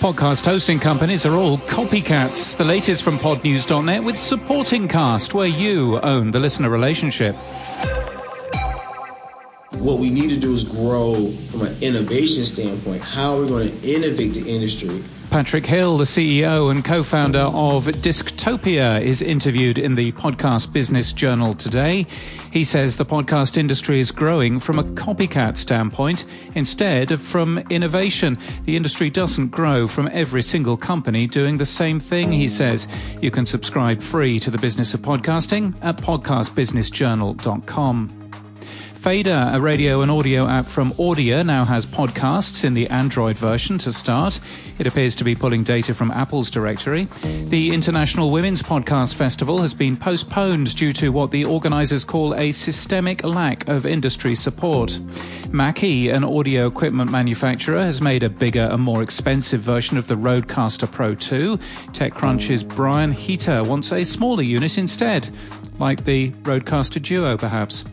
Podcast hosting companies are all copycats. The latest from podnews.net with Supporting Cast, where you own the listener relationship. What we need to do is grow from an innovation standpoint. How are we going to innovate the industry Patrick Hill, the CEO and co founder of Disctopia, is interviewed in the Podcast Business Journal today. He says the podcast industry is growing from a copycat standpoint instead of from innovation. The industry doesn't grow from every single company doing the same thing, he says. You can subscribe free to the business of podcasting at podcastbusinessjournal.com. Faidr, a radio and audio app from Auddia, now has podcasts in the Android version to start. It appears to be pulling data from Apple's directory. The International Women's Podcast Festival has been postponed due to what the organizers call a systemic lack of industry support. Mackie, an audio equipment manufacturer, has made a bigger and more expensive version of the Rodecaster Pro 2. TechCrunch's Brian Heater wants a smaller unit instead, like the Rodecaster Duo, perhaps.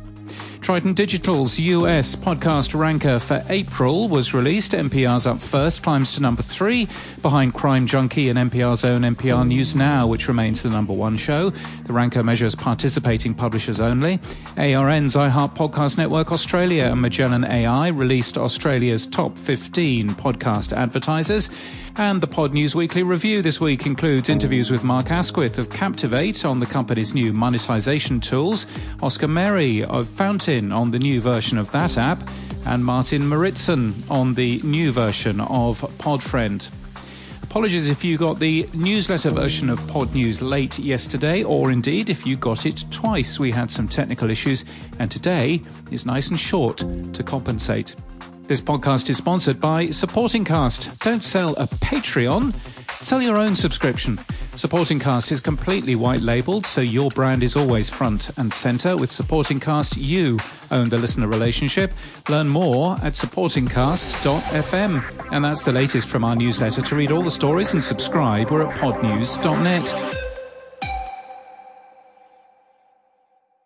Triton Digital's US podcast ranker for April was released. NPR's up first, climbs to number three, behind Crime Junkie and NPR's own NPR News Now, which remains the number one show. The ranker measures participating publishers only. ARN's iHeart Podcast Network Australia and Magellan AI released Australia's top 15 podcast advertisers. And the Podnews Weekly Review this week includes interviews with Mark Asquith of Captivate on the company's new monetization tools, Oscar Merry of Fountain on the new version of that app, and Martin Mouritzen on the new version of Podfriend. Apologies if you got the newsletter version of Podnews late yesterday, or indeed if you got it twice. We had some technical issues, and today is nice and short to compensate. This podcast is sponsored by Supporting Cast. Don't sell a Patreon, sell your own subscription. Supporting Cast is completely white labeled, so your brand is always front and center. With Supporting Cast, you own the listener relationship. Learn more at supportingcast.fm. And that's the latest from our newsletter. To read all the stories and subscribe, we're at podnews.net.